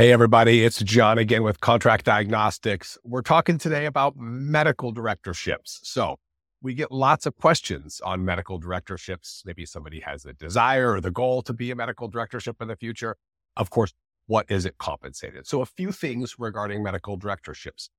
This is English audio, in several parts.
Hey, everybody, it's Jon again with Contract Diagnostics. We're talking today about medical directorships. So, we get lots of questions on medical directorships. Maybe somebody has a desire or the goal to be a medical directorship in the future. Of course, what is it compensated? So, a few things regarding medical directorships.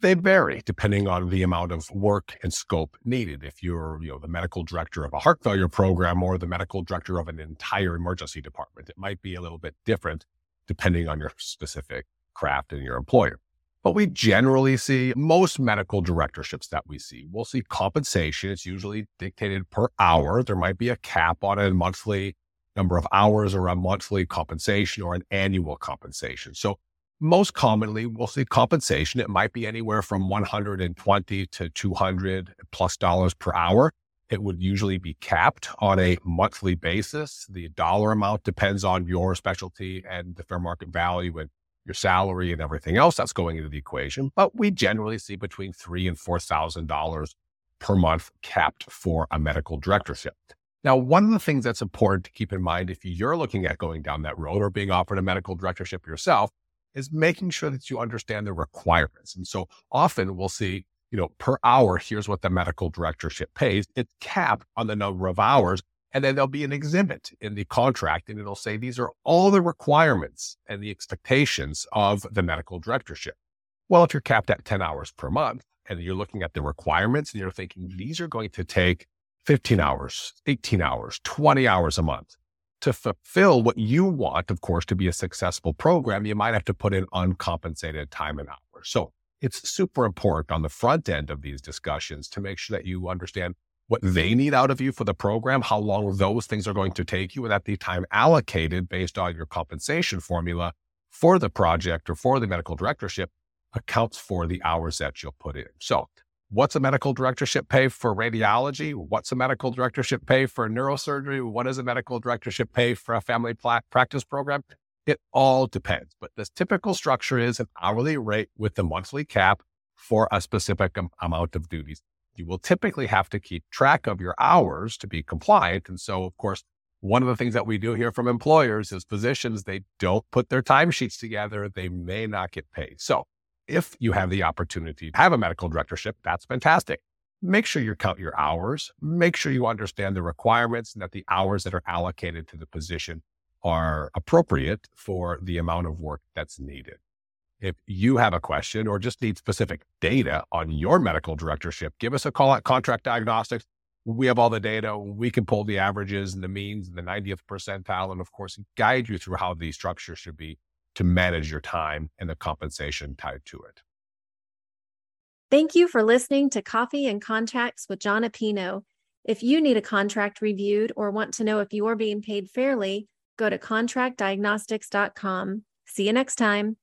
They vary depending on the amount of work and scope needed. If you're, you know, the medical director of a heart failure program or the medical director of an entire emergency department, it might be a little bit different depending on your specific craft and your employer. But we generally see most medical directorships that we see, we'll see compensation. It's usually dictated per hour. There might be a cap on a monthly number of hours or a monthly compensation or an annual compensation. So most commonly we'll see compensation. It might be anywhere from 120 to 200 plus dollars per hour. It would usually be capped on a monthly basis. The dollar amount depends on your specialty and the fair market value and your salary and everything else that's going into the equation. But we generally see between three and four thousand dollars per month capped for a medical directorship. Now, one of the things that's important to keep in mind if you're looking at going down that road or being offered a medical directorship yourself is making sure that you understand the requirements. And so often we'll see you know, per hour, here's what the medical directorship pays. It's capped on the number of hours. And then there'll be an exhibit in the contract and it'll say these are all the requirements and the expectations of the medical directorship. Well, if you're capped at 10 hours per month and you're looking at the requirements and you're thinking these are going to take 15 hours, 18 hours, 20 hours a month to fulfill what you want, of course, to be a successful program, you might have to put in uncompensated time and hours. So it's super important on the front end of these discussions to make sure that you understand what they need out of you for the program, how long those things are going to take you, and that the time allocated based on your compensation formula for the project or for the medical directorship accounts for the hours that you'll put in. So, what's a medical directorship pay for radiology? What's a medical directorship pay for neurosurgery? What does a medical directorship pay for a family practice program? It all depends, but the typical structure is an hourly rate with a monthly cap for a specific am- amount of duties. You will typically have to keep track of your hours to be compliant. And so, of course, one of the things that we do here from employers is physicians, they don't put their timesheets together, they may not get paid. So, if you have the opportunity to have a medical directorship, that's fantastic. Make sure you count your hours, make sure you understand the requirements and that the hours that are allocated to the position are appropriate for the amount of work that's needed. If you have a question or just need specific data on your medical directorship, give us a call at Contract Diagnostics. We have all the data. We can pull the averages and the means and the 90th percentile, and of course, guide you through how the structure should be to manage your time and the compensation tied to it. Thank you for listening to Coffee and Contracts with Jon Appino. If you need a contract reviewed or want to know if you're being paid fairly, go to contractdiagnostics.com. See you next time.